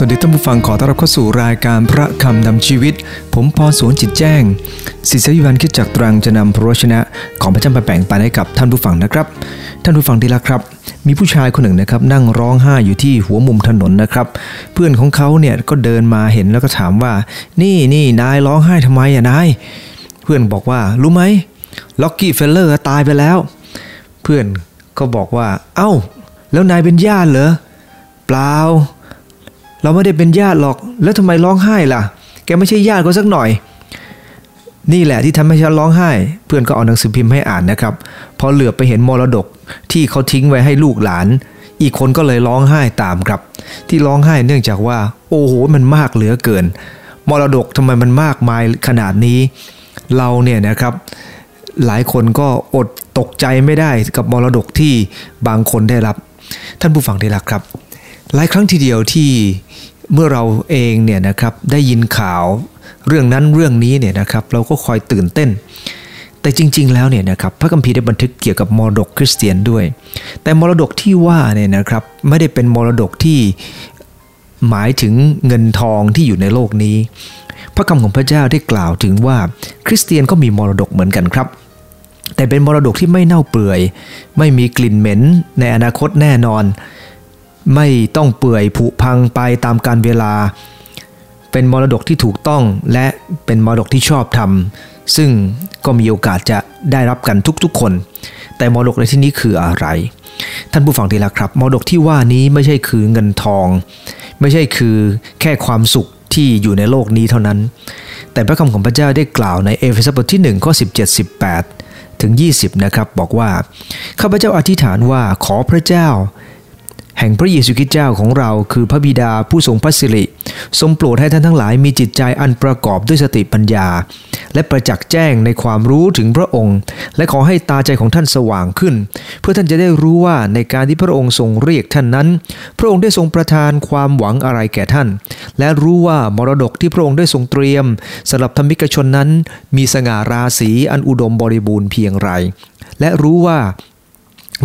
สวัสดีท่านผู้ฟังขอต้อนรับเข้าสู่รายการพระคำนำชีวิต ผมพรสวนจิตแจ้งศิษยวันคิดจากตรังจะนำพระวชนะของพระเจ้ามาแบ่งปันให้กับท่านผู้ฟังนะครับ ท่านผู้ฟังที่รักครับ มีผู้ชายคนหนึ่งนะครับนั่งร้องไห้อยู่ที่หัวมุมถนนนะครับ เพื่อนของเขาเนี่ยก็เดินมาเห็นแล้วก็ถามว่า นี่นี่นายร้องไห้ทำไมอะนายเพื่อนบอกว่ารู้ไหมล็อกกี้เฟลเลอร์ตายไปแล้ว เพื่อนก็บอกว่า เอ้า แล้วนายเป็นญาติเหรอเปล่า เราไม่ได้เป็นญาติหรอก แล้วทำไมร้องไห้ล่ะ แกไม่ใช่ญาติก็สักหน่อย นี่แหละที่ทำให้ฉันร้องไห้ เพื่อนก็เอาหนังสือพิมพ์ให้อ่านนะครับ พอเหลือบไปเห็นมรดกที่เขาทิ้งไว้ให้ลูกหลาน อีกคนก็เลยร้องไห้ตามครับ ที่ร้องไห้เนื่องจากว่า โอ้โห มันมากเหลือเกิน มรดกทำไมมันมากมายขนาดนี้ เราเนี่ยนะครับ หลายคนก็อดตกใจไม่ได้กับมรดกที่บางคนได้รับ ท่านผู้ฟังที่รักครับ หลายครั้งทีเดียวที่เมื่อเราเองเนี่ยนะครับได้ยินข่าวเรื่องนั้นเรื่องนี้เนี่ยนะครับเราก็คอยตื่นเต้น แต่จริง ๆ แล้วเนี่ยนะครับพระคัมภีร์ได้บันทึกเกี่ยวกับมรดกคริสเตียนด้วย แต่มรดกที่ว่าเนี่ยนะครับไม่ได้เป็นมรดกที่หมายถึงเงินทองที่อยู่ในโลกนี้ พระคำของพระเจ้าได้กล่าวถึงว่าคริสเตียนก็มีมรดกเหมือนกันครับ แต่เป็นมรดกที่ไม่เน่าเปื่อย ไม่มีกลิ่นเหม็นในอนาคตแน่นอน ไม่ต้องเปื่อยผุพังไปตามการเวลา เป็นมรดกที่ถูกต้องและเป็นมรดกที่ชอบธรรมซึ่งก็มีโอกาสจะได้รับกันทุกๆคน แต่มรดกในที่นี้คืออะไร ท่านผู้ฟังที่รักครับมรดกที่ว่านี้ไม่ใช่คือเงินทอง ไม่ใช่คือแค่ความสุขที่อยู่ในโลกนี้เท่านั้น แต่พระคำของพระเจ้าได้กล่าวในเอเฟซัสบทที่1ข้อ17 18 ถึง 20 นะครับ บอกว่า ข้าพเจ้าอธิษฐานว่าขอพระเจ้า แห่งพระเยซูคริสต์เจ้าของเราคือพระบิดาผู้ทรงพระสิริ ทรงโปรดให้ท่านทั้งหลายมีจิตใจอันประกอบด้วยสติปัญญา และประจักษ์แจ้งในความรู้ถึงพระองค์ และขอให้ตาใจของท่านสว่างขึ้น เพื่อท่านจะได้รู้ว่าในการที่พระองค์ทรงเรียกท่านนั้น พระองค์ได้ทรงประทานความหวังอะไรแก่ท่าน และรู้ว่ามรดกที่พระองค์ได้ทรงเตรียมสำหรับธรรมิกชนนั้น มีสง่าราศีอันอุดมบริบูรณ์เพียงไรและรู้ว่า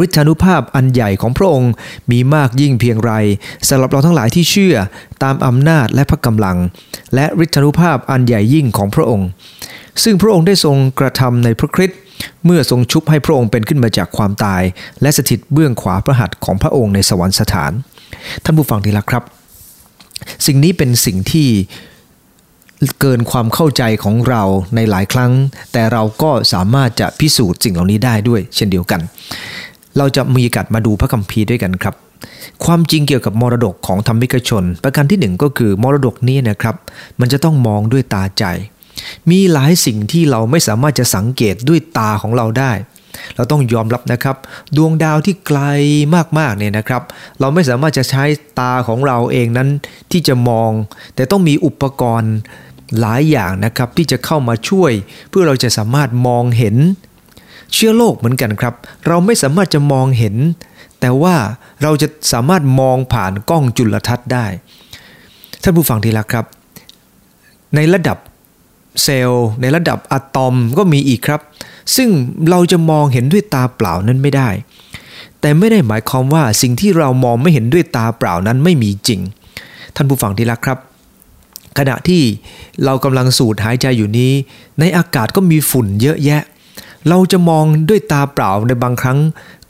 ฤทธานุภาพอันใหญ่ของพระองค์มีมากยิ่งเพียงไรสำหรับเราทั้งหลายที่เชื่อตามอำนาจและพระกำลัง และฤทธานุภาพอันใหญ่ยิ่งของพระองค์ ซึ่งพระองค์ได้ทรงกระทำในพระคริสต์เมื่อทรงชุบให้พระองค์เป็นขึ้นมาจากความตาย และสถิตเบื้องขวาพระหัตถ์ของพระองค์ในสวรรคสถาน ท่านผู้ฟังที่รักครับ สิ่งนี้เป็นสิ่งที่เกินความเข้าใจของเราในหลายครั้ง แต่เราก็สามารถจะพิสูจน์สิ่งเหล่านี้ได้ด้วย เช่นเดียวกัน เราจะมีกัดมาดูพระคัมภีร์ด้วยกันครับ ความจริงเกี่ยวกับมรดกของธรรมิกชน ประการที่หนึ่งก็คือมรดกนี้นะครับ มันจะต้องมองด้วยตาใจ มีหลายสิ่งที่เราไม่สามารถจะสังเกตด้วยตาของเราได้ เราต้องยอมรับนะครับ ดวงดาวที่ไกลมากๆเนี่ยนะครับ เราไม่สามารถจะใช้ตาของเราเองนั้นที่จะมอง แต่ต้องมีอุปกรณ์หลายอย่างนะครับที่จะเข้ามาช่วย เพื่อเราจะสามารถมองเห็น เชื้อโลกเหมือนกันครับ เราไม่สามารถจะมองเห็น แต่ว่าเราจะสามารถมองผ่านกล้องจุลทรรศน์ได้ ท่านผู้ฟังที่รักครับ ในระดับเซลล์ในระดับอะตอมก็มีอีกครับ ซึ่งเราจะมองเห็นด้วยตาเปล่านั้นไม่ได้ แต่ไม่ได้หมายความว่าสิ่งที่เรามองไม่เห็นด้วยตาเปล่านั้นไม่มีจริง ท่านผู้ฟังที่รักครับ ขณะที่เรากำลังสูดหายใจอยู่นี้ ในอากาศก็มีฝุ่นเยอะแยะ เราจะมองด้วยตาเปล่าในบางครั้ง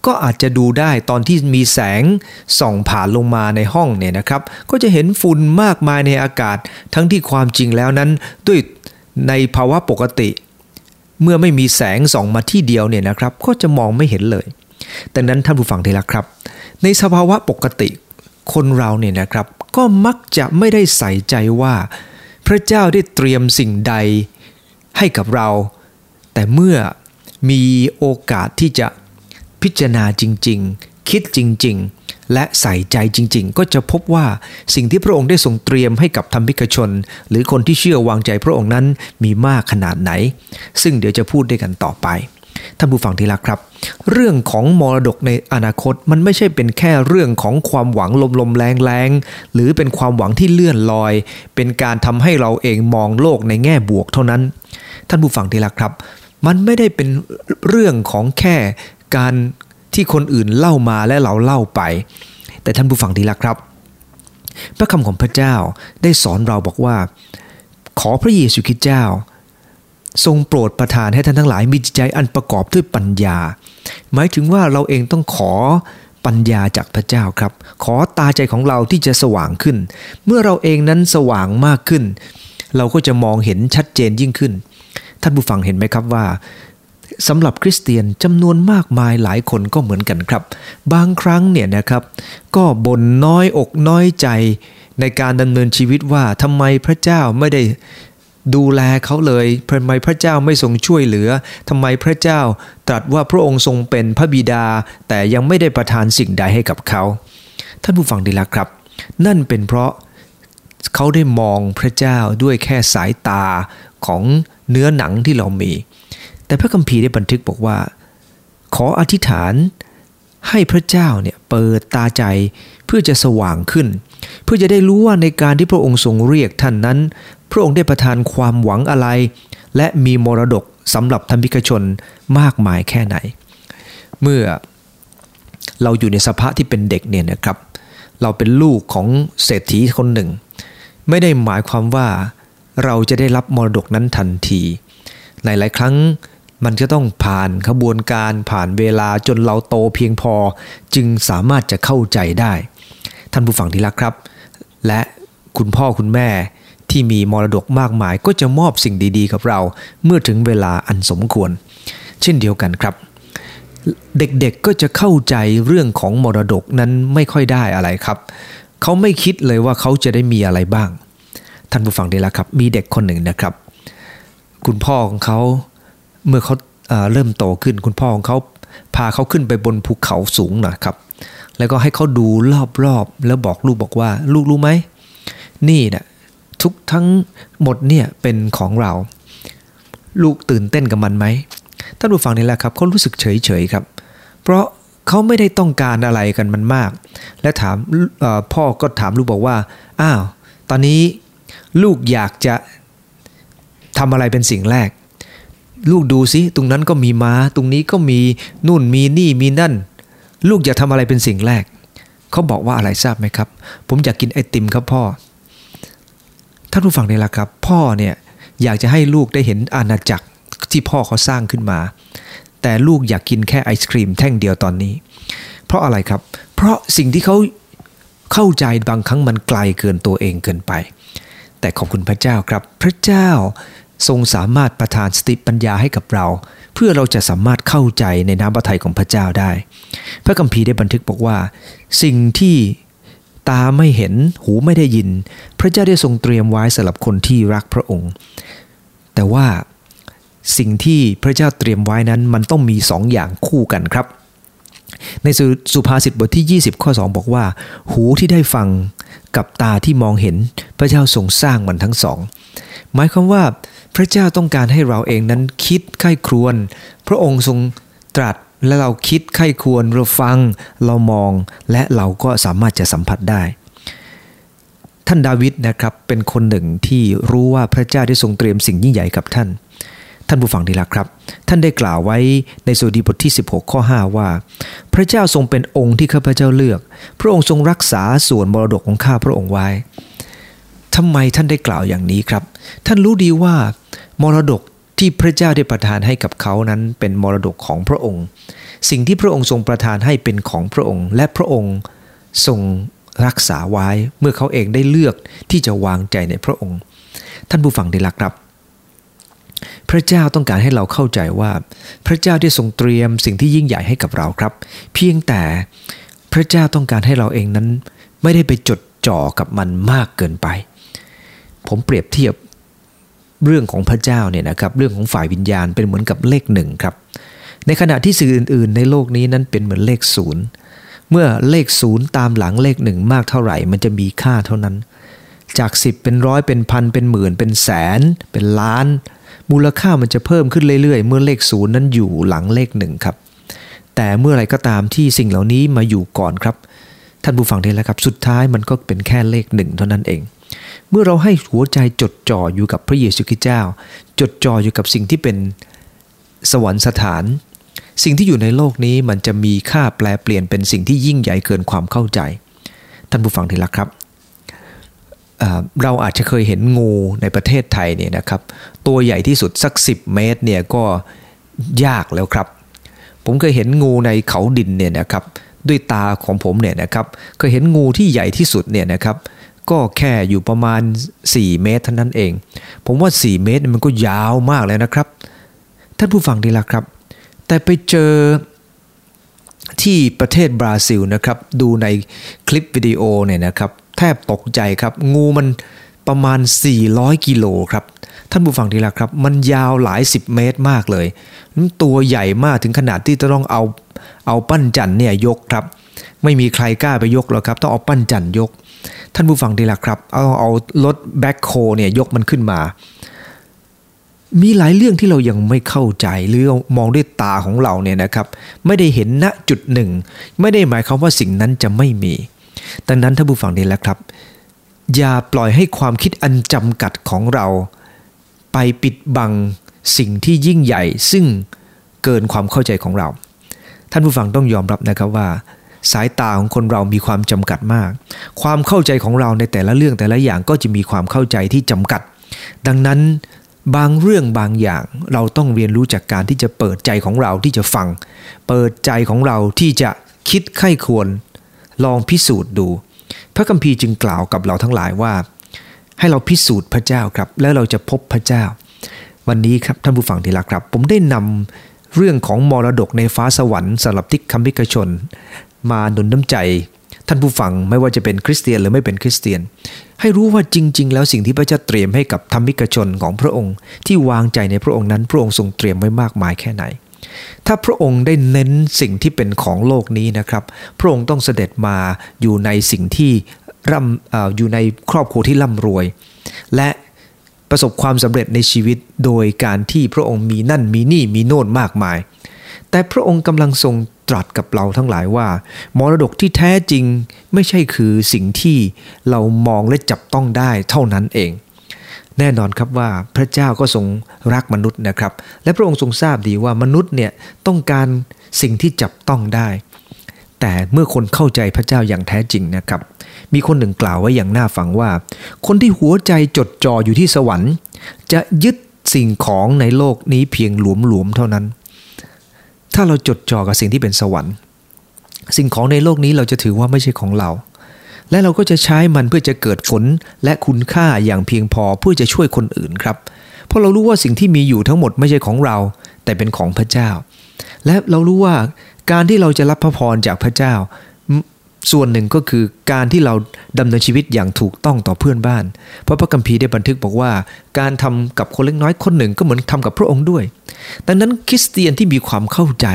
ก็อาจจะดูได้ตอนที่มีแสงส่องผ่านลงมาในห้องเนี่ยนะครับ ก็จะเห็นฝุ่นมากมายในอากาศ ทั้งที่ความจริงแล้วนั้นด้วยในภาวะปกติ เมื่อไม่มีแสงส่องมาที่เดียวเนี่ยนะครับ ก็จะมองไม่เห็นเลยดังนั้นท่านผู้ฟังที่รักครับ ในสภาวะปกติคนเราเนี่ยนะครับ ก็มักจะไม่ได้ใส่ใจว่า พระเจ้าได้เตรียมสิ่งใดให้กับเรา แต่เมื่อ มีโอกาสที่จะพิจารณาจริง ๆ คิดจริง ๆ และใส่ใจจริง ๆ ก็จะพบว่าสิ่งที่พระองค์ได้ทรงเตรียมให้กับธรรมิกชน หรือคนที่เชื่อวางใจพระองค์นั้นมีมากขนาดไหน ซึ่งเดี๋ยวจะพูดด้วยกันต่อไปท่านผู้ฟังที่รักครับ เรื่องของมรดกในอนาคตมันไม่ใช่เป็นแค่เรื่องของความหวังลมๆแรงๆหรือเป็นความหวังที่เลื่อนลอย เป็นการทำให้เราเองมองโลกในแง่บวกเท่านั้น ท่านผู้ฟังที่รักครับ มันไม่ได้เป็นเรื่องของแค่การที่คนอื่นเล่ามาและเราเล่าไป แต่ท่านผู้ฟังที่รักครับ พระคำของพระเจ้าได้สอนเราบอกว่า ขอพระเยซูคริสต์เจ้า ทรงโปรดประทานให้ท่านทั้งหลายมีจิตใจอันประกอบด้วยปัญญา หมายถึงว่าเราเองต้องขอปัญญาจากพระเจ้าครับ ขอตาใจของเราที่จะสว่างขึ้น เมื่อเราเองนั้นสว่างมากขึ้น เราก็จะมองเห็นชัดเจนยิ่งขึ้น ท่านผู้ฟังเห็นไหมครับว่าสำหรับคริสเตียนจำนวนมากมายหลายคนก็เหมือนกันครับ บางครั้งเนี่ยนะครับ ก็บ่นน้อยอกน้อยใจในการดำเนินชีวิตว่าทำไมพระเจ้าไม่ได้ดูแลเขาเลยทำไมพระเจ้าไม่ทรงช่วยเหลือทำไมพระเจ้าตรัสว่าพระองค์ทรงเป็นพระบิดา แต่ยังไม่ได้ประทานสิ่งใดให้กับเขา ท่านผู้ฟังดีละครับ นั่นเป็นเพราะเขาได้มองพระเจ้าด้วยแค่สายตา ของเนื้อหนังที่เรามี แต่พระคัมภีร์ได้บันทึกบอกว่า ขออธิษฐานให้พระเจ้าเนี่ยเปิดตาใจเพื่อจะสว่างขึ้น เพื่อจะได้รู้ว่าในการที่พระองค์ทรงเรียกท่านนั้น พระองค์ได้ประทานความหวังอะไร และมีมรดกสำหรับธรรมิกชนมากมายแค่ไหน เมื่อเราอยู่ในสภาพที่เป็นเด็กเนี่ยนะครับ เราเป็นลูกของเศรษฐีคนหนึ่ง ไม่ได้หมายความว่า เราจะได้รับมรดกนั้นทันที หลาย ๆ ครั้งมันจะต้องผ่านขบวนการผ่านเวลาจนเราโตเพียงพอจึงสามารถจะเข้าใจได้ ท่านผู้ฟังที่รักครับ และคุณพ่อคุณแม่ที่มีมรดกมากมายก็จะมอบสิ่งดี ๆ กับเรา เมื่อถึงเวลาอันสมควร เช่นเดียวกันครับ เด็กๆก็จะเข้าใจเรื่องของมรดกนั้นไม่ค่อยได้อะไรครับ เขาไม่คิดเลยว่าเขาจะได้มีอะไรบ้าง ท่านผู้ฟังได้แล้วครับ มีเด็กคนหนึ่งนะครับ คุณพ่อของเขาเมื่อเขาเริ่มโตขึ้น คุณพ่อของเขาพาเขาขึ้นไปบนภูเขาสูงหน่อยครับ แล้วก็ให้เขาดูรอบๆแล้วบอกลูกบอกว่า ลูกรู้ไหมนี่นะ่ะทุกทั้งหมดเนี่ยเป็นของเรา ลูกตื่นเต้นกับมันไหมท่านผู้ฟังนี่แหละครับเขารู้สึกเฉยๆครับ เพราะเขาไม่ได้ต้องการอะไรกันมันมาก และถามพ่อก็ถามลูกบอกว่า อ้าว ตอนนี้ ลูกอยากจะทำอะไรเป็นสิ่งแรก ลูกดูสิตรงนั้นก็มีม้า ตรงนี้ก็มีนู่นมีนี่มีนั่น ลูกอยากทำอะไรเป็นสิ่งแรก เขาบอกว่าอะไรทราบไหมครับ ผมอยากกินไอติมครับพ่อท่านผู้ฟังนี่แหละครับ พ่อเนี่ยอยากจะให้ลูกได้เห็นอาณาจักรที่พ่อเขาสร้างขึ้นมา แต่ลูกอยากกินแค่ไอศครีมแท่งเดียวตอนนี้ เพราะอะไรครับ เพราะสิ่งที่เขาเข้าใจบางครั้งมันไกลเกินตัวเองเกินไป แต่ขอบคุณพระเจ้าครับ พระเจ้าทรงสามารถประทานสติปัญญาให้กับเรา เพื่อเราจะสามารถเข้าใจในน้ำพระทัยของพระเจ้าได้ พระคัมภีร์ได้บันทึกบอกว่า สิ่งที่ตาไม่เห็นหูไม่ได้ยิน พระเจ้าได้ทรงเตรียมไว้สำหรับคนที่รักพระองค์ แต่ว่าสิ่งที่พระเจ้าเตรียมไว้นั้นมันต้องมีสองอย่างคู่กันครับ ในสุภาษิตบทที่ 20 ข้อ 2 บอกว่า หูที่ได้ฟัง กับตาที่มองเห็นพระเจ้าทรงสร้างมันทั้งสอง หมายความว่าพระเจ้าต้องการให้เราเองนั้นคิดไข้ครวน พระองค์ทรงตรัสและเราคิดไข้ควรเราฟัง เรามองและเราก็สามารถจะสัมผัสได้ ท่านดาวิดนะครับเป็นคนหนึ่งที่รู้ว่าพระเจ้าได้ทรงเตรียมสิ่งยิ่งใหญ่กับท่าน ท่านผู้ฟังดีละครับ ท่านได้กล่าวไว้ในสุดีบทที่ 16 ข้อ 5 ว่า พระเจ้าทรงเป็นองค์ที่ข้าพเจ้าเลือก พระองค์ทรงรักษาส่วนมรดกของข้าพระองค์ไว้ทำไมท่านได้กล่าวอย่างนี้ครับ ท่านรู้ดีว่ามรดกที่พระเจ้าได้ประทานให้กับเขานั้นเป็นมรดกของพระองค์ สิ่งที่พระองค์ทรงประทานให้เป็นของพระองค์ และพระองค์ทรงรักษาไว้เมื่อเขาเองได้เลือกที่จะวางใจในพระองค์ ท่านผู้ฟังได้รักครับ พระเจ้าต้องการให้เราเข้าใจว่า พระเจ้าได้ทรงเตรียมสิ่งที่ยิ่งใหญ่ให้กับเราครับ เพียงแต่พระเจ้าต้องการให้เราเองนั้น ไม่ได้ไปจดจ่อกับมันมากเกินไป ผมเปรียบเทียบเรื่องของพระเจ้าเนี่ยนะครับเรื่องของฝ่ายวิญญาณเป็นเหมือนกับเลขหนึ่งครับในขณะที่สื่ออื่น ๆ ในโลกนี้นั้นเป็นเหมือนเลขศูนย์เมื่อเลขศูนย์ตามหลังเลขหนึ่งมากเท่าไหร่ มันจะมีค่าเท่านั้น จาก 10 เป็นร้อยเป็นพันเป็นหมื่นเป็นแสน เป็นล้าน มูลค่ามันจะเพิ่มขึ้นเรื่อยๆ เมื่อเลขศูนย์นั้นอยู่หลังเลขหนึ่งครับ แต่เมื่อไรก็ตามที่สิ่งเหล่านี้มาอยู่ก่อนครับ ท่านผู้ฟังเทแล้วครับ สุดท้ายมันก็เป็นแค่เลขหนึ่งเท่านั้นเอง เมื่อเราให้หัวใจจดจ่ออยู่กับพระเยซูคริสต์เจ้า จดจ่ออยู่กับสิ่งที่เป็นสวรรคสถาน สิ่งที่อยู่ในโลกนี้มันจะมีค่าแปลเปลี่ยนเป็นสิ่งที่ยิ่งใหญ่เกินความเข้าใจ ท่านผู้ฟังที่รักครับ เราอาจจะเคยเห็นงูในประเทศไทยเนี่ยนะครับ ตัวใหญ่ที่สุดสัก 10 เมตรเนี่ยก็ยากแล้วครับ ผมเคยเห็นงูในเขาดินเนี่ยนะครับด้วยตาของผมเนี่ยนะครับเคยเห็นงูที่ใหญ่ที่สุดเนี่ยนะครับ ก็แค่อยู่ประมาณ 4 เมตรเท่านั้นเอง ผมว่า 4 เมตรมันก็ยาวมากเลยนะครับ ท่านผู้ฟังดีละครับ แต่ไปเจอที่ประเทศบราซิลนะครับ ดูในคลิปวิดีโอเนี่ยนะครับ แทบตกใจครับ งูมันประมาณ 400 กิโลครับ ท่านผู้ฟังดีละครับ มันยาวหลาย 10 เมตรมากเลยตัวใหญ่มากถึงขนาดที่จะต้องเอาเอาปั้นจันเนี่ยยกครับ ไม่มีใครกล้าไปยกหรอกครับ ต้องเอาปั้นจันยก ท่านผู้ฟังดีละครับ เอาเอารถแบ็คโคเนี่ยยกมันขึ้นมา มีหลายเรื่องที่เรายังไม่เข้าใจหรือมองด้วยตาของเราเนี่ยนะครับ ไม่ได้เห็นณจุดหนึ่ง ไม่ได้หมายความว่าสิ่งนั้นจะไม่มี ดังนั้นท่านผู้ฟังดีแล้วครับ อย่าปล่อยให้ความคิดอันจำกัดของเรา ไปปิดบังสิ่งที่ยิ่งใหญ่ ซึ่งเกินความเข้าใจของเรา ท่านผู้ฟังต้องยอมรับนะครับว่า สายตาของคนเรามีความจำกัดมาก ความเข้าใจของเราในแต่ละเรื่องแต่ละอย่างก็จะมีความเข้าใจที่จำกัด ดังนั้นบางเรื่องบางอย่างเราต้องเรียนรู้จากการที่จะเปิดใจของเราที่จะฟัง เปิดใจของเราที่จะคิดไข้ควร ลองพิสูจน์ดู พระคัมภีร์จึงกล่าวกับเราทั้งหลายว่า ให้เราพิสูจน์พระเจ้าครับ แล้วเราจะพบพระเจ้า วันนี้ครับท่านผู้ฟังที่รักครับ ผมได้นำเรื่องของมรดกในฟ้าสวรรค์สำหรับทิศคำพิกชน มาหนุนน้ำใจ ท่านผู้ฟังไม่ว่าจะเป็นคริสเตียนหรือไม่เป็นคริสเตียน ให้รู้ว่าจริง ๆ แล้วสิ่งที่พระเจ้าเตรียมให้กับธรรมิกชนของพระองค์ ที่วางใจในพระองค์นั้นพระองค์ทรงเตรียมไว้มากมายแค่ไหน ถ้าพระองค์ได้เน้นสิ่งที่เป็นของโลกนี้นะครับ พระองค์ต้องเสด็จมาอยู่ในสิ่งที่ร่ำออยู่ในครอบครัวที่ร่ำรวย และประสบความสำเร็จในชีวิตโดยการที่พระองค์มีนั่นมีนี่มีโน่นมากมาย แต่พระองค์กำลังทรงตรัสกับเราทั้งหลายว่า มรดกที่แท้จริงไม่ใช่คือสิ่งที่เรามองและจับต้องได้เท่านั้นเอง แน่นอนครับว่าพระเจ้าก็ทรงรักมนุษย์นะครับ และพระองค์ทรงทราบดีว่ามนุษย์เนี่ยต้องการสิ่งที่จับต้องได้ แต่เมื่อคนเข้าใจพระเจ้าอย่างแท้จริงนะครับ มีคนหนึ่งกล่าวไว้อย่างน่าฟังว่า คนที่หัวใจจดจ่ออยู่ที่สวรรค์ จะยึดสิ่งของในโลกนี้เพียงหลวมๆเท่านั้น ถ้าเราจดจ่อกับสิ่งที่เป็นสวรรค์ สิ่งของในโลกนี้เราจะถือว่าไม่ใช่ของเรา และเราก็จะใช้มันเพื่อจะเกิดผลและคุณค่าอย่างเพียงพอเพื่อจะช่วยคนอื่นครับ เพราะเรารู้ว่าสิ่งที่มีอยู่ทั้งหมดไม่ใช่ของเรา แต่เป็นของพระเจ้า และเรารู้ว่าการที่เราจะรับพระพรจากพระเจ้า ส่วนหนึ่งก็คือการที่เราดำเนินชีวิตอย่างถูกต้องต่อเพื่อนบ้าน เพราะพระคัมภีร์ได้บันทึกบอกว่า การทำกับคนเล็กน้อยคนหนึ่งก็เหมือนทำกับพระองค์ด้วย ดังนั้นคริสเตียนที่มีความเข้าใจ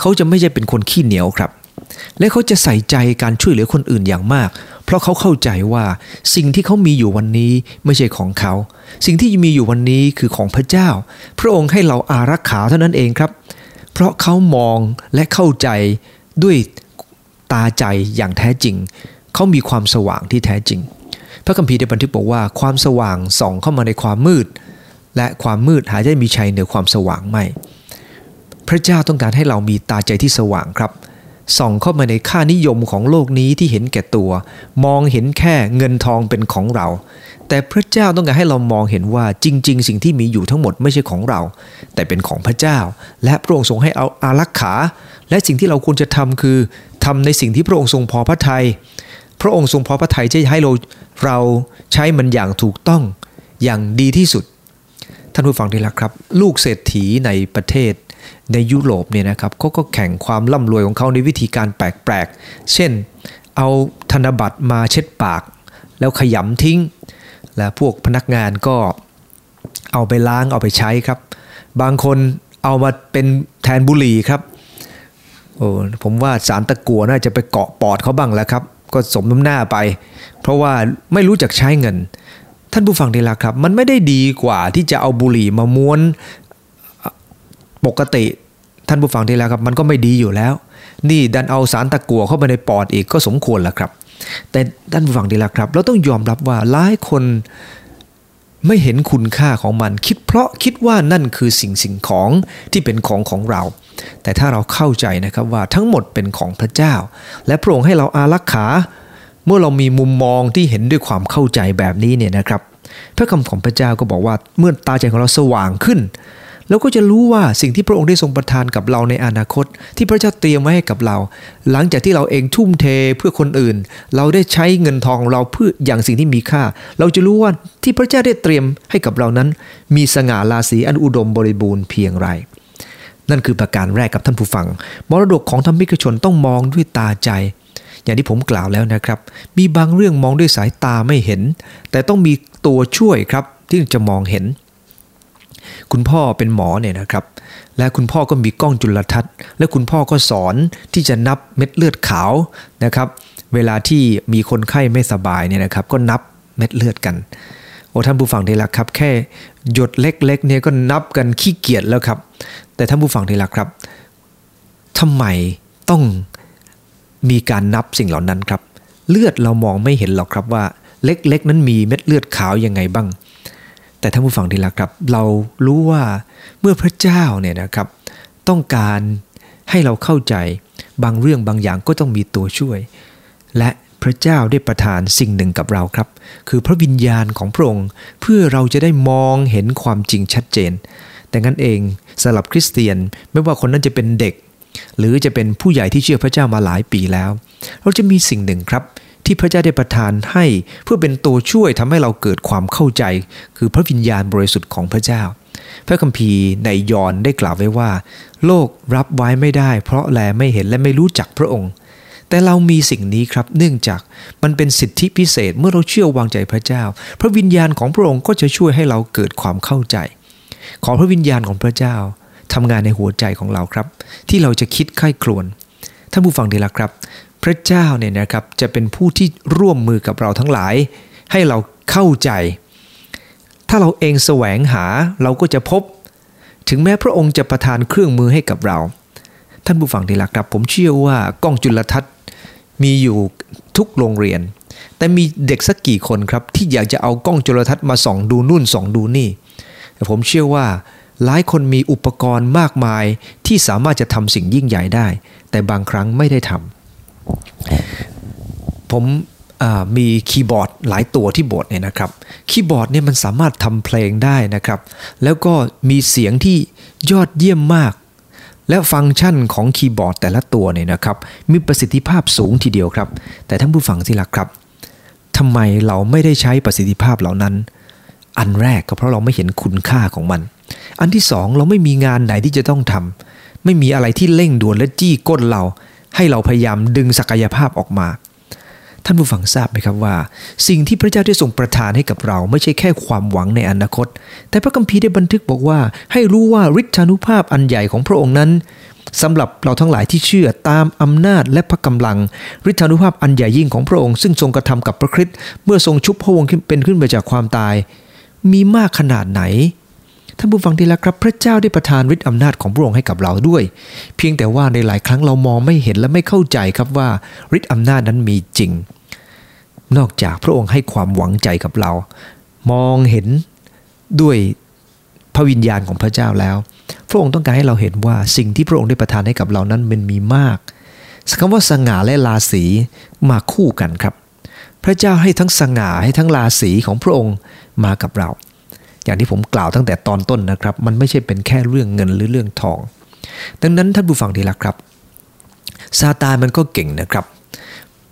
เขาจะไม่ใช่เป็นคนขี้เหนียวครับ และเขาจะใส่ใจการช่วยเหลือคนอื่นอย่างมาก เพราะเขาเข้าใจว่าสิ่งที่เขามีอยู่วันนี้ไม่ใช่ของเขา สิ่งที่มีอยู่วันนี้คือของพระเจ้า พระองค์ให้เราอารักขาเท่านั้นเองครับ เพราะเขามองและเข้าใจด้วยตาใจอย่างแท้จริง เขามีความสว่างที่แท้จริง พระคัมภีร์ได้บันทึกบอกว่าความสว่างส่องเข้ามาในความมืด และความมืดหาได้มีชัยเหนือความสว่างไม่ พระเจ้าต้องการให้เรามีตาใจที่สว่างครับ ส่องเข้ามาในค่านิยมของโลกนี้ที่เห็นแก่ตัว มองเห็นแค่เงินทองเป็นของเรา แต่พระเจ้าต้องการให้เรามองเห็นว่าจริง ๆ สิ่งที่มีอยู่ทั้งหมดไม่ใช่ของเรา แต่เป็นของพระเจ้า และพระองค์ทรงให้เอาอารักขา และสิ่งที่เราควรจะทำคือทำในสิ่งที่พระองค์ทรงพอพระทยัยพระองค์ทรงพอพระทัยจะให้เราเราใช้มันอย่างถูกต้องอย่างดีที่สุด ท่านผู้ฟังที่รักครับ ลูกเศรษฐีในประเทศ ในยุโรปเนี่ยนะครับเขาก็แข่งความร่ำรวยของเขาในวิธีการแปลกๆ เช่น เอาธนบัตรมาเช็ดปาก แล้วขยำทิ้ง และพวกพนักงานก็เอาไปล้างเอาไปใช้ครับ บางคนเอามาเป็นแทนบุหรี่ครับโอ้ผมว่าสารตะกัวน่าจะไปเกาะปอดเขาบ้างแล้วครับ ก็สมน้ำหน้าไป เพราะว่าไม่รู้จักใช้เงิน ท่านผู้ฟังดีละครับ มันไม่ได้ดีกว่าที่จะเอาบุหรี่มาม้วน ปกติท่านผู้ฟังดีแล้วครับมันก็ไม่ดีอยู่แล้ว นี่ดันเอาสารตะกัวเข้าไปในปอดอีกก็สมควรแล้วครับ แต่ท่านผู้ฟังดีละครับ เราต้องยอมรับว่าหลายคนไม่เห็นคุณค่าของมัน คิดเพราะคิดว่านั่นคือสิ่งสิ่งของที่เป็นของของเรา แต่ถ้าเราเข้าใจนะครับว่าทั้งหมดเป็นของพระเจ้า และพระองค์ให้เราอารักขา เมื่อเรามีมุมมองที่เห็นด้วยความเข้าใจแบบนี้เนี่ยนะครับ พระคำของพระเจ้าก็บอกว่าเมื่อตาใจของเราสว่างขึ้น เราก็จะรู้ว่าสิ่งที่พระองค์ได้ทรงประทานกับเราในอนาคต ที่พระเจ้าเตรียมไว้ให้กับเรา หลังจากที่เราเองทุ่มเทเพื่อคนอื่น เราได้ใช้เงินทองของเราเพื่ออย่างสิ่งที่มีค่า เราจะรู้ว่าที่พระเจ้าได้เตรียมให้กับเรานั้น มีสง่าราศีอันอุดมบริบูรณ์เพียงไร นั่นคือประการแรกกับท่านผู้ฟัง มรดกของธรรมิกชนต้องมองด้วยตาใจอย่างที่ผมกล่าวแล้วนะครับ มีบางเรื่องมองด้วยสายตาไม่เห็น แต่ต้องมีตัวช่วยครับที่จะมองเห็น คุณพ่อเป็นหมอเนี่ยนะครับ และคุณพ่อก็มีกล้องจุลทรรศน์ และคุณพ่อก็สอนที่จะนับเม็ดเลือดขาวนะครับ เวลาที่มีคนไข้ไม่สบายเนี่ยนะครับ ก็นับเม็ดเลือดกัน โอ้ท่านผู้ฟังที่รักครับ แค่หยดเล็กๆเนี่ยก็นับกันขี้เกียจแล้วครับ แต่ท่านผู้ฟังที่รักครับทำไมต้องมีการนับสิ่งเหล่านั้นครับ เลือดเรามองไม่เห็นหรอกครับว่าเล็กๆ นั้นมีเม็ดเลือดขาวยังไงบ้าง แต่ท่านผู้ฟังที่รักครับ เรารู้ว่าเมื่อพระเจ้าเนี่ยนะครับ ต้องการให้เราเข้าใจบางเรื่องบางอย่างก็ต้องมีตัวช่วย และพระเจ้าได้ประทานสิ่งหนึ่งกับเราครับ คือพระวิญญาณของพระองค์เพื่อเราจะได้มองเห็นความจริงชัดเจน แต่งั้นเองสำหรับคริสเตียนไม่ว่าคนนั้นจะเป็นเด็ก หรือจะเป็นผู้ใหญ่ที่เชื่อพระเจ้ามาหลายปีแล้ว เราจะมีสิ่งหนึ่งครับ ที่พระเจ้าได้ประทานให้เพื่อเป็นตัวช่วยทำให้เราเกิดความเข้าใจ คือพระวิญญาณบริสุทธิ์ของพระเจ้า พระคัมภีร์ในยอห์นได้กล่าวไว้ว่า โลกรับไว้ไม่ได้ เพราะแลไม่เห็นและไม่รู้จักพระองค์ แต่เรามีสิ่งนี้ครับ เนื่องจากมันเป็นสิทธิพิเศษเมื่อเราเชื่อวางใจพระเจ้า พระวิญญาณของพระองค์ก็จะช่วยให้เราเกิดความเข้าใจ ขอพระวิญญาณของพระเจ้าทำงานในหัวใจของเราครับ ที่เราจะคิดไข้ครวนท่านผู้ฟังดีละครับ พระเจ้าเนี่ยนะครับจะเป็นผู้ที่ร่วมมือกับเราทั้งหลาย ให้เราเข้าใจ ถ้าเราเองแสวงหาเราก็จะพบ ถึงแม้พระองค์จะประทานเครื่องมือให้กับเรา ท่านผู้ฟังที่รักครับ ผมเชื่อว่ากล้องจุลทรรศน์มีอยู่ทุกโรงเรียน แต่มีเด็กสักกี่คนครับ ที่อยากจะเอากล้องจุลทรรศน์มาส่องดูนู่นส่องดูนี่ผมเชื่อว่าหลายคนมีอุปกรณ์มากมายที่สามารถจะทำสิ่งยิ่งใหญ่ได้ แต่บางครั้งไม่ได้ทำ ผมมีคีย์บอร์ดหลายตัวที่โบสเนี่ยนะครับคีย์บอร์ดเนี่ยมันสามารถทำเพลงได้นะครับ แล้วก็มีเสียงที่ยอดเยี่ยมมาก และฟังก์ชันของคีย์บอร์ดแต่ละตัวเนี่ยนะครับ มีประสิทธิภาพสูงทีเดียวครับ แต่ท่านผู้ฟังสิล่ะครับทำไมเราไม่ได้ใช้ประสิทธิภาพเหล่านั้น อันแรกก็เพราะเราไม่เห็นคุณค่าของมัน อันที่สองเราไม่มีงานไหนที่จะต้องทำไม่มีอะไรที่เร่งด่วนและจี้ก้นเรา ให้เราพยายามดึงศักยภาพออกมา ท่านผู้ฟังทราบไหมครับว่า สิ่งที่พระเจ้าได้ทรงประทานให้กับเรา ไม่ใช่แค่ความหวังในอนาคต แต่พระคัมภีร์ได้บันทึกบอกว่า ให้รู้ว่าฤทธานุภาพอันใหญ่ของพระองค์นั้นสำหรับเราทั้งหลายที่เชื่อตามอำนาจและพระกำลังฤทธานุภาพอันใหญ่ยิ่งของพระองค์ซึ่งทรงกระทำกับพระคริสต์เมื่อทรงชุบพระองค์เป็นขึ้นมาจากความตาย มีมากขนาดไหน ท่านผู้ฟังที่รักครับพระเจ้าได้ประทานฤทธิอำนาจของพระองค์ให้กับเราด้วย เพียงแต่ว่าในหลายครั้งเรามองไม่เห็นและไม่เข้าใจครับว่าฤทธิอำนาจนั้นมีจริง นอกจากพระองค์ให้ความหวังใจกับเรา มองเห็นด้วยพระวิญญาณของพระเจ้าแล้ว พระองค์ต้องการให้เราเห็นว่าสิ่งที่พระองค์ได้ประทานให้กับเรานั้นมันมีมากคำว่าสง่าและราศีมาคู่กันครับ พระเจ้าให้ทั้งสง่าให้ทั้งราศีของพระองค์มากับเรา อย่างที่ผมกล่าวตั้งแต่ตอนต้นนะครับ มันไม่ใช่เป็นแค่เรื่องเงินหรือเรื่องทอง ดังนั้นท่านผู้ฟังดีละครับซาตานมันก็เก่งนะครับ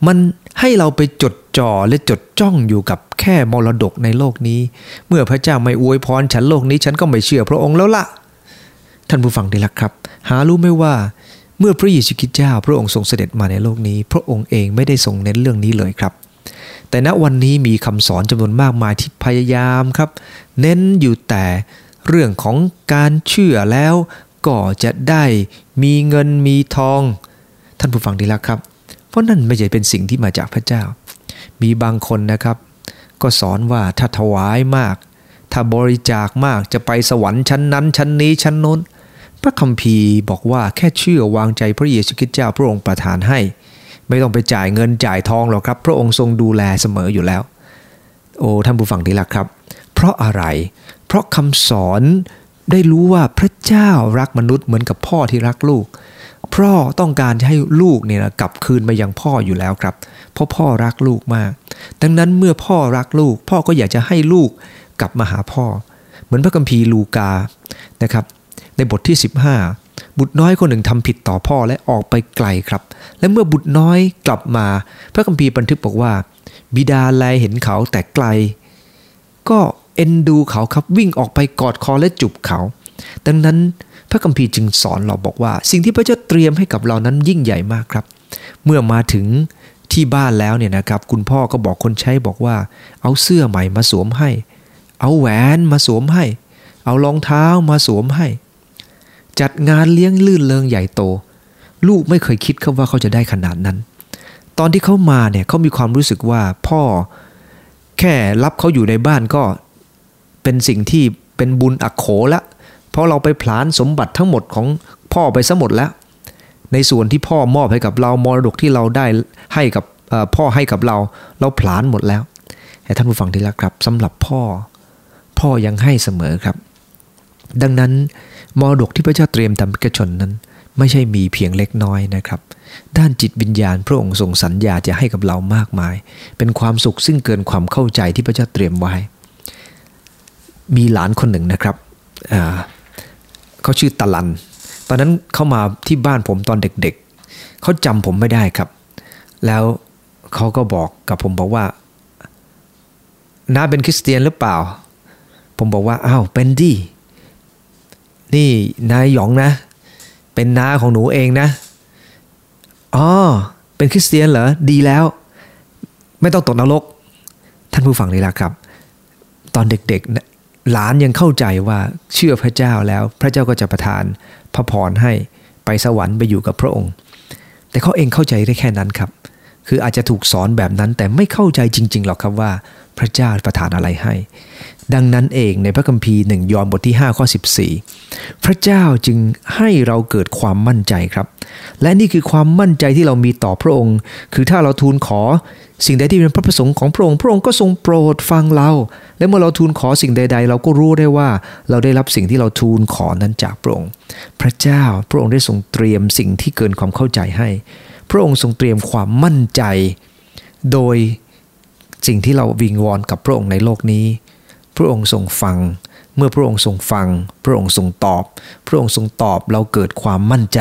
มันให้เราไปจดจ่อและจดจ้องอยู่กับแค่มรดกในโลกนี้ เมื่อพระเจ้าไม่อวยพรฉันโลกนี้ฉันก็ไม่เชื่อพระองค์แล้วละ่ะ ท่านผู้ฟังดีละครับ หารู้ไหมว่าเมื่อพระเยซูคริสต์เจ้าพระองค์ทรงเสด็จมาในโลกนี้ พระองค์เองไม่ได้ทรงเน้นเรื่องนี้เลยครับ แต่ณวันนี้มีคำสอนจำนวนมากมายที่พยายามครับ เน้นอยู่แต่เรื่องของการเชื่อแล้วก็จะได้มีเงินมีทอง ท่านผู้ฟังดีล้วครับ เพราะนั่นไม่ใช่เป็นสิ่งที่มาจากพระเจ้า มีบางคนนะครับ ก็สอนว่าถ้าถวายมาก ถ้าบริจาคมากจะไปสวรรค์ชั้นนั้น ชั้นนี้ชั้นโน้นพระคัมภีร์บอกว่าแค่เชื่อวางใจพระเยซูคริสต์เจ้าพระองค์ประทานให้ ไม่ต้องไปจ่ายเงินจ่ายทองหรอกครับ พระองค์ทรงดูแลเสมออยู่แล้ว โอ้ท่านผู้ฟังที่รักครับ เพราะอะไร เพราะคำสอนได้รู้ว่าพระเจ้ารักมนุษย์เหมือนกับพ่อที่รักลูกพพ่อต้องการจะให้ลูกเนี่ยกลับคืนมายังพ่ออยู่แล้วครับ เพราะพ่อรักลูกมาก ดังนั้นเมื่อพ่อรักลูก พ่อก็อยากจะให้ลูกกลับมาหาพ่อ เหมือนพระคัมภีร์ลูกานะครับ ในบทที่ 15 บุตรน้อยคนหนึ่งทำผิดต่อพ่อและออกไปไกลครับ และเมื่อบุตรน้อยกลับมา พระคัมภีร์บันทึกบอกว่า บิดาแลเห็นเขาแต่ไกล ก็เอ็นดูเขาครับวิ่งออกไปกอดคอและจุบเขา ดังนั้นพระคัมภีร์จึงสอนเราบอกว่า สิ่งที่พระเจ้าเตรียมให้กับเรานั้นยิ่งใหญ่มากครับ เมื่อมาถึงที่บ้านแล้วเนี่ยนะครับ คุณพ่อก็บอกคนใช้บอกว่า เอาเสื้อใหม่มาสวมให้ เอาแหวนมาสวมให้ เอารองเท้ามาสวมให้ จัดงานเลี้ยงลื่นเลิงใหญ่โต ลูกไม่เคยคิดครับว่าเขาจะได้ขนาดนั้น ตอนที่เขามาเนี่ยเขามีความรู้สึกว่าพ่อแค่รับเขาอยู่ในบ้านก็เป็นสิ่งที่เป็นบุญอักโขละเพราะเราไปผลานสมบัติทั้งหมดของพ่อไปซะหมดแล้ว ในส่วนที่พ่อมอบให้กับเรามรดกที่เราได้ให้กับพ่อให้กับเรา เราผลานหมดแล้วให้ท่านผู้ฟังที่รักครับสำหรับพ่อ พ่อยังให้เสมอครับ ดังนั้น มรดกที่พระเจ้าเตรียมตามกชนนั้น ไม่ใช่มีเพียงเล็กน้อยนะครับ ด้านจิตวิญญาณพระองค์ทรงสัญญาจะให้กับเรามากมาย เป็นความสุขซึ่งเกินความเข้าใจที่พระเจ้าเตรียมไว้ มีหลานคนหนึ่งนะครับเขาชื่อตะลัน ตอนนั้นเขามาที่บ้านผมตอนเด็กๆ เขาจำผมไม่ได้ครับ แล้วเขาก็บอกกับผมบอกว่าน้าเป็นคริสเตียนหรือเปล่า ผมบอกว่า อ้าว เป็นดิ นี่นายหยองนะ เป็นน้าของหนูเองนะอ๋อเป็นคริสเตียนเหรอ ดีแล้ว ไม่ต้องตกนรก ท่านผู้ฟังนี่ละครับ ตอนเด็กๆ หลานยังเข้าใจว่าเชื่อพระเจ้าแล้ว พระเจ้าก็จะประทานพระพรให้ไปสวรรค์ไปอยู่กับพระองค์ แต่เขาเองเข้าใจได้แค่นั้นครับ คืออาจจะถูกสอนแบบนั้นแต่ไม่เข้าใจจริงๆหรอกครับว่าพระเจ้าประทานอะไรให้ ดังนั้นเองในพระคัมภีร์หนึ่งยอห์นบทที่5ข้อ14 พระเจ้าจึงให้เราเกิดความมั่นใจครับ และนี่คือความมั่นใจที่เรามีต่อพระองค์ คือถ้าเราทูลขอสิ่งใดที่เป็นพระประสงค์ของพระองค์ พระองค์ก็ทรงโปรดฟังเรา และเมื่อเราทูลขอสิ่งใด ๆ เราก็รู้ได้ว่าเราได้รับสิ่งที่เราทูลขอนั้นจากพระองค์ พระเจ้าพระองค์ได้ทรงเตรียมสิ่งที่เกินความเข้าใจให้ พระองค์ทรงเตรียมความมั่นใจ โดยสิ่งที่เราวิงวอนกับพระองค์ในโลกนี้ พระองค์ทรงฟัง เมื่อพระองค์ทรงฟัง พระองค์ทรงตอบ พระองค์ทรงตอบเราเกิดความมั่นใจ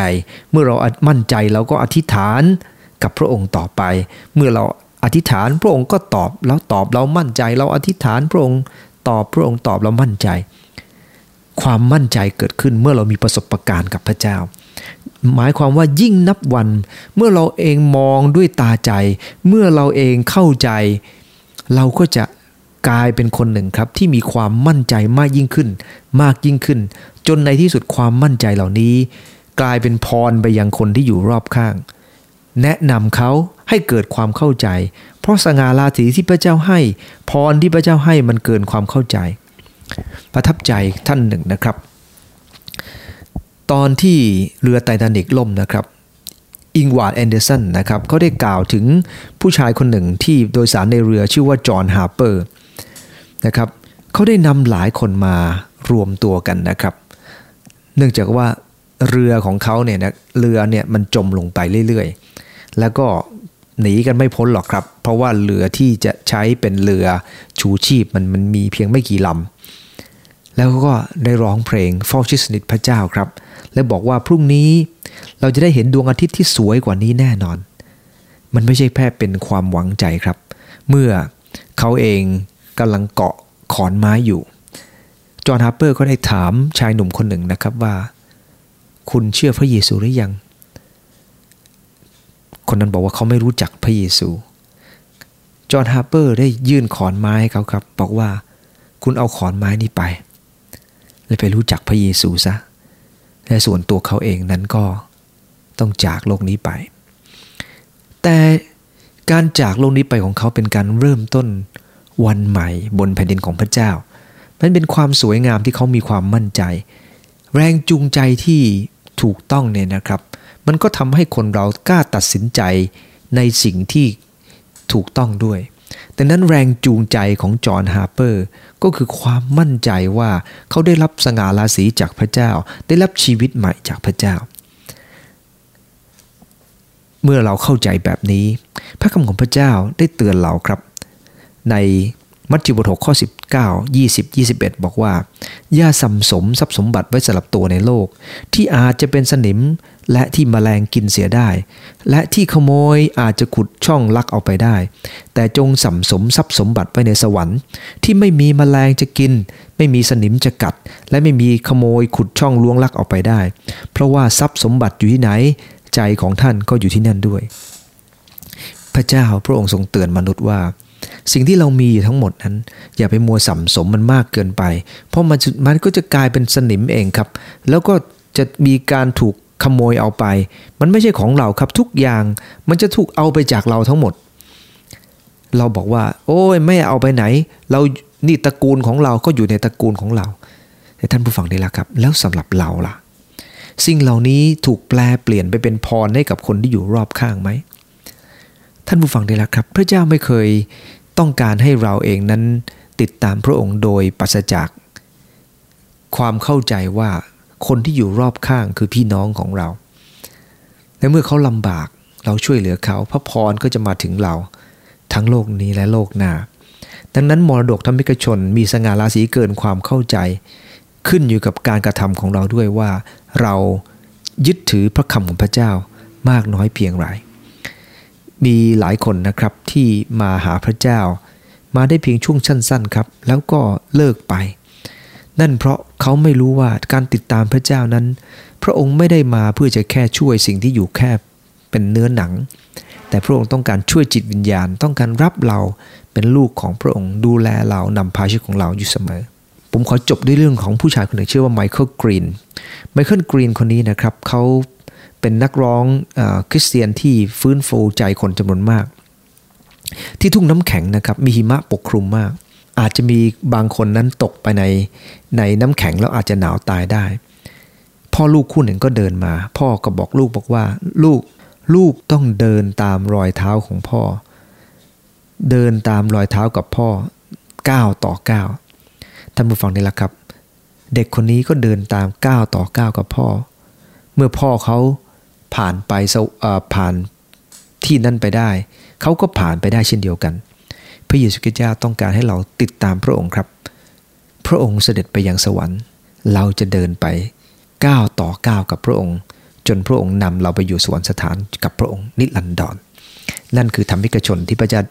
เมื่อเรามั่นใจเราก็อธิษฐานกับพระองค์ต่อไป เมื่อเราอธิษฐานพระองค์ก็ตอบแล้วตอบเรามั่นใจ เราอธิษฐานพระองค์ตอบพระองค์ตอบเรามั่นใจ ความมั่นใจเกิดขึ้นเมื่อเรามีประสบการณ์กับพระเจ้า หมายความว่ายิ่งนับวัน เมื่อเราเองมองด้วยตาใจ เมื่อเราเองเข้าใจ เราก็จะกลายเป็นคนหนึ่งครับ ที่มีความมั่นใจมากยิ่งขึ้น มากยิ่งขึ้น จนในที่สุดความมั่นใจเหล่านี้ กลายเป็นพรไปยังคนที่อยู่รอบข้าง แนะนำเขาให้เกิดความเข้าใจ เพราะสง่าราศีที่พระเจ้าให้ พรที่พระเจ้าให้มันเกินความเข้าใจ ประทับใจท่านหนึ่งนะครับ ตอนที่เรือไททานิกล่มนะครับอิงวาร์ดแอนเดอร์สันนะครับเขาได้กล่าวถึงผู้ชายคนหนึ่งที่โดยสารในเรือชื่อว่าจอห์นฮาร์เปอร์นะครับเขาได้นำหลายคนมารวมตัวกันนะครับ เนื่องจากว่าเรือของเขาเนี่ยนะเรือเนี่ยมันจมลงไปเรื่อยๆ แล้วก็หนีกันไม่พ้นหรอกครับ เพราะว่าเรือที่จะใช้เป็นเรือชูชีพมันมันมีเพียงไม่กี่ลำแล้วก็ได้ร้องเพลงเฝ้าชิดสนิทพระเจ้าครับ และบอกว่าพรุ่งนี้เราจะได้เห็นดวงอาทิตย์ที่สวยกว่านี้แน่นอน มันไม่ใช่แค่เป็นความหวังใจครับ เมื่อเขาเองกำลังเกาะขอนไม้อยู่ จอห์นฮาร์เปอร์ก็ได้ถามชายหนุ่มคนหนึ่งนะครับว่า คุณเชื่อพระเยซูหรือยัง คนนั้นบอกว่าเขาไม่รู้จักพระเยซู จอห์นฮาร์เปอร์ได้ยื่นขอนไม้ให้เขาครับ บอกว่าคุณเอาขอนไม้นี้ไป และไปรู้จักพระเยซูซะ และส่วนตัวเขาเองนั้นก็ต้องจากโลกนี้ไป แต่การจากโลกนี้ไปของเขาเป็นการเริ่มต้นวันใหม่บนแผ่นดินของพระเจ้า มันเป็นความสวยงามที่เขามีความมั่นใจ แรงจูงใจที่ถูกต้องเนี่ยนะครับ มันก็ทำให้คนเรากล้าตัดสินใจในสิ่งที่ถูกต้องด้วย แต่นั้นแรงจูงใจของจอห์นฮาร์เปอร์ก็คือความมั่นใจว่าเขาได้รับสง่าราศีจากพระเจ้า ได้รับชีวิตใหม่จากพระเจ้า เมื่อเราเข้าใจแบบนี้ พระคำของพระเจ้าได้เตือนเราครับ ใน มัทธิวบท6ข้อ 19 20 21 บอกว่าย่าสัมสมทรัพย์สมบัติไว้สำหรับตัวในโลก ที่อาจจะเป็นสนิมและที่มแมลงกินเสียได้ และที่ขโมยอาจจะขุดช่องลักเอาไปได้ แต่จงสัมสมทรัพย์สมบัติไว้ในสวรรค์ ที่ไม่มีมแมลงจะกิน ไม่มีสนิมจะกัด และไม่มีขโมยขุดช่องล้วงลักเอาไปได้ เพราะว่าทรัพย์สมบัติอยู่ที่ไหน ใจของท่านก็อยู่ที่นั่นด้วย พระเจ้าพระองค์ทรงเตือนมนุษย์ว่า สิ่งที่เรามีอยู่ทั้งหมดนั้น อย่าไปมัวสัมสมมันมากเกินไป เพราะมันมันก็จะกลายเป็นสนิมเองครับ แล้วก็จะมีการถูกขโมยเอาไป มันไม่ใช่ของเราครับทุกอย่าง มันจะถูกเอาไปจากเราทั้งหมด เราบอกว่า โอ้ยไม่เอาไปไหน เรานี่ตระกูลของเราก็อยู่ในตระกูลของเราแต่ท่านผู้ฟังได้ละครับ แล้วสำหรับเราล่ะ สิ่งเหล่านี้ถูกแปลเปลี่ยนไปเป็นพรให้กับคนที่อยู่รอบข้างไหม ท่านผู้ฟังได้แล้วครับ พระเจ้าไม่เคยต้องการให้เราเองนั้นติดตามพระองค์โดยปัสจาก ความเข้าใจว่าคนที่อยู่รอบข้างคือพี่น้องของเรา และเมื่อเขาลำบากเราช่วยเหลือเขา พระพรก็จะมาถึงเรา ทั้งโลกนี้และโลกหน้า ดังนั้นมรดกธรรมิกชนมีสง่าราศีเกินความเข้าใจ ขึ้นอยู่กับการกระทำของเราด้วยว่า เรายึดถือพระคำของพระเจ้ามากน้อยเพียงไร มีหลายคนนะครับที่มาหาพระเจ้า มาได้เพียงช่วงสั้นๆครับ แล้วก็เลิกไป นั่นเพราะเขาไม่รู้ว่าการติดตามพระเจ้านั้น พระองค์ไม่ได้มาเพื่อจะแค่ช่วยสิ่งที่อยู่แค่เป็นเนื้อหนัง แต่พระองค์ต้องการช่วยจิตวิญญาณ ต้องการรับเราเป็นลูกของพระองค์ดูแลเรานำพาชีวิตของเราอยู่เสมอ ผมขอจบด้วยเรื่องของผู้ชายคนหนึ่งชื่อว่าไมเคิลกรีนไมเคิลกรีนคนนี้นะครับเขา เป็นนักร้องอคริสเตียนที่ฟื้นฟูใจคนจำนวนมาก ที่ทุ่งน้ำแข็งนะครับมีหิมะปกคลุมมาก อาจจะมีบางคนนั้นตกไปในในน้ำแข็งแล้วอาจจะหนาวตายได้ พ่อลูกคู่หนึ่งก็เดินมา พ่อก็บอกลูกบอกว่า ลูกลูกต้องเดินตามรอยเท้าของพ่อ เดินตามรอยเท้ากับพ่อก้าวต่อก้าวท่านผู้ฟังนี่แหละครับ เด็กคนนี้ก็เดินตามก้าวต่อก้าวกับพ่อ เมื่อพ่อเขา ผ่านไปผ่านที่นั่นไปได้ เขาก็ผ่านไปได้เช่นเดียวกัน พระเยซูคริสต์เจ้าต้องการให้เราติดตามพระองค์ครับ พระองค์เสด็จไปยังสวรรค์ เราจะเดินไปก้าวต่อก้าวกับพระองค์ จนพระองค์นำเราไปอยู่สวรรคสถานกับพระองค์นิรันดรนั่นคือธรรมิกชนที่พระเจ้า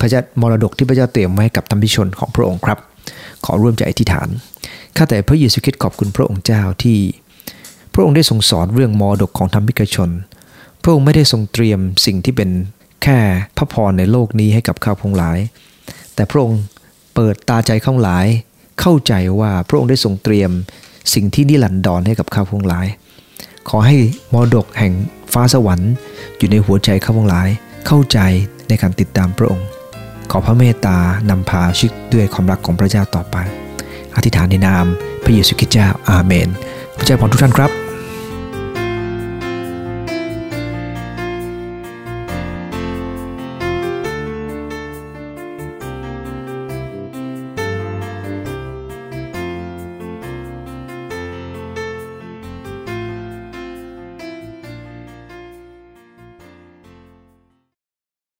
พระเจ้ามรดกที่พระเจ้าเตรียมไว้กับธรรมิกชนของพระองค์ครับ ขอร่วมใจอธิษฐานข้าแต่พระเยซูคริสต์ขอบคุณพระองค์เจ้าที่ พระองค์ได้ทรงสอนเรื่องมรดกของธรรมิกชน พระองค์ไม่ได้ทรงเตรียมสิ่งที่เป็นแค่พระพรในโลกนี้ให้กับข้าพงหลาย แต่พระองค์เปิดตาใจข้าหลาย เข้าใจว่าพระองค์ได้ทรงเตรียมสิ่งที่นิรันดรให้กับข้าพงหลาย ขอให้มรดกแห่งฟ้าสวรรค์ อยู่ในหัวใจข้าพงหลาย เข้าใจในการติดตามพระองค์ ขอพระเมตตานำพาชีวิตด้วยความรักของพระเจ้าต่อไป อธิษฐานในนามพระเยซูคริสต์เจ้าอาเมน ผู้ใจผ่อนทุกท่านครับ